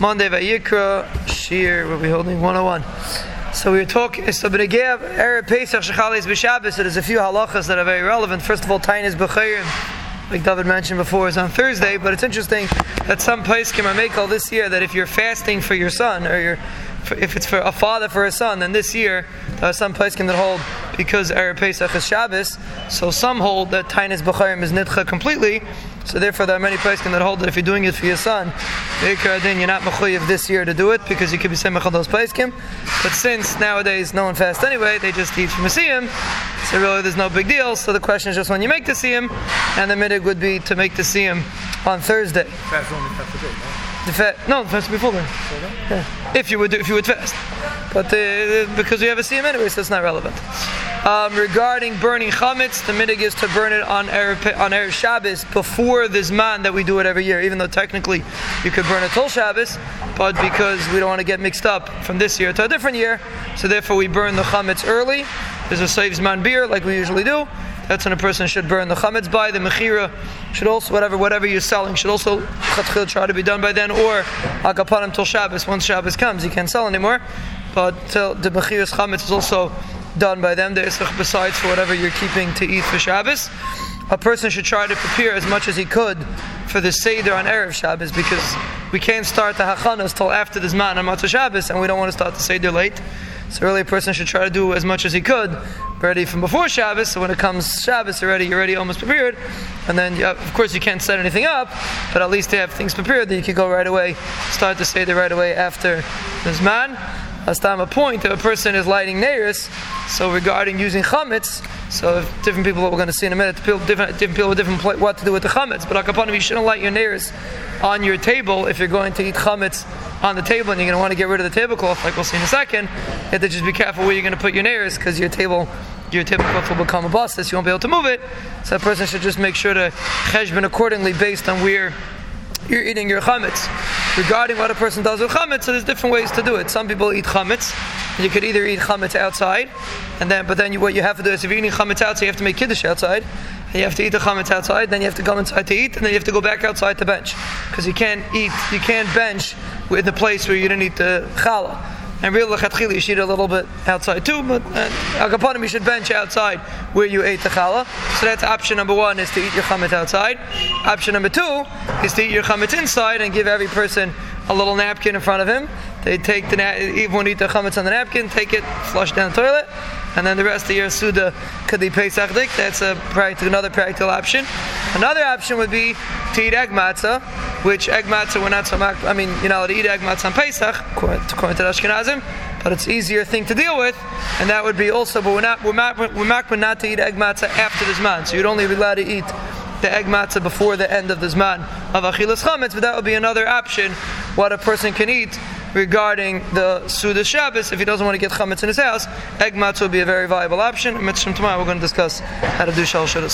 Monday Vayikra Shir. We'll be holding 101. So we were talking. So B'negev Erev Pesach Shechalis B'Shabbos. So there's a few halachas that are very relevant. First of all, Tainis B'Chayim, like David mentioned before, is on Thursday. But it's interesting that some Paiskim are all this year that if you're fasting for your son or your if it's for a father for a son, then this year there are some Paiskim that hold because Erev Pesach is Shabbos. So some hold that Tainis B'Chayim is Nidcha completely. So therefore, there are many places that hold that if you're doing it for your son, then you're not mechuyev this year to do it because you could be semach on those plaiskim. But since nowadays no one fasts anyway, they just eat from a siyum. So really, there's no big deal. So the question is just when you make the siyum, and the midig would be to make the siyum on Thursday. Fast only fast no? The fa- no, the fast before then. Yeah. If you would, do, if you would fast, but uh, because we have a siyum anyway, so it's not relevant. Um, regarding burning chametz, the midig is to burn it on Erev, on Erev Shabbos before the Zman that we do it every year, even though technically you could burn it till Shabbos, but because we don't want to get mixed up from this year to a different year, so therefore we burn the chametz early. There's a sof zman biur like we usually do. That's when a person should burn the chametz by. The mechira should also whatever whatever you're selling should also try to be done by then, or akapanim till Shabbos. Once Shabbos comes, you can't sell anymore. But till the mechira's chametz is also done by them. The isach besides for whatever you're keeping to eat for Shabbos. A person should try to prepare as much as he could for the Seder on Erev Shabbos because we can't start the Hachanas till after the Zman on Matzah Shabbos and we don't want to start the Seder late. So really a person should try to do as much as he could ready from before Shabbos. So when it comes Shabbos already, you're already almost prepared. And then, of course, you can't set anything up, but at least to have things prepared that you can go right away, start the Seder right away after the Zman. Last time a point if a person is lighting neiris, so regarding using chametz, so if different people that we're going to see in a minute, different, different people with different pl- what to do with the chametz. But akapanim, you shouldn't light your neiris on your table if you're going to eat chametz on the table and you're going to want to get rid of the tablecloth, like we'll see in a second. You have to just be careful where you're going to put your neiris because your table. Your tablecloth will become a bus, you won't be able to move it. So a person should just make sure to cheshbon accordingly based on where you're eating your chametz. Regarding what a person does with chametz, so there's different ways to do it. Some people eat chametz, you could either eat chametz outside, and then but then you, what you have to do is if you're eating chametz outside, you have to make kiddush outside, and you have to eat the chametz outside, then you have to come inside to eat, and then you have to go back outside to bench because you can't eat, you can't bench in the place where you didn't eat the challah. And real lechatchili, you should eat a little bit outside too, but uh, agapanim you should bench outside where you ate the challah. So that's option number one is to eat your chametz outside. Option number two is to eat your chametz inside and give every person a little napkin in front of him. They take the na- everyone eat the chametz on the napkin, take it, flush down the toilet, and then the rest of your suda could be pesach dik. That's a practical, another practical option. Another option would be to eat egg matzah, which egg matzah we're not so much. I mean, you're not allowed to eat egg matzah on Pesach, according to the Ashkenazim, but it's easier thing to deal with, and that would be also. But we're not we're not we're not, not to eat egg matzah after this zman, so you'd only be allowed to eat the egg matzah before the end of the zman of achilas chametz. But that would be another option what a person can eat regarding the Suda Shabbos if he doesn't want to get chametz in his house. Egg matzah would be a very viable option. And tomorrow we're going to discuss how to do shal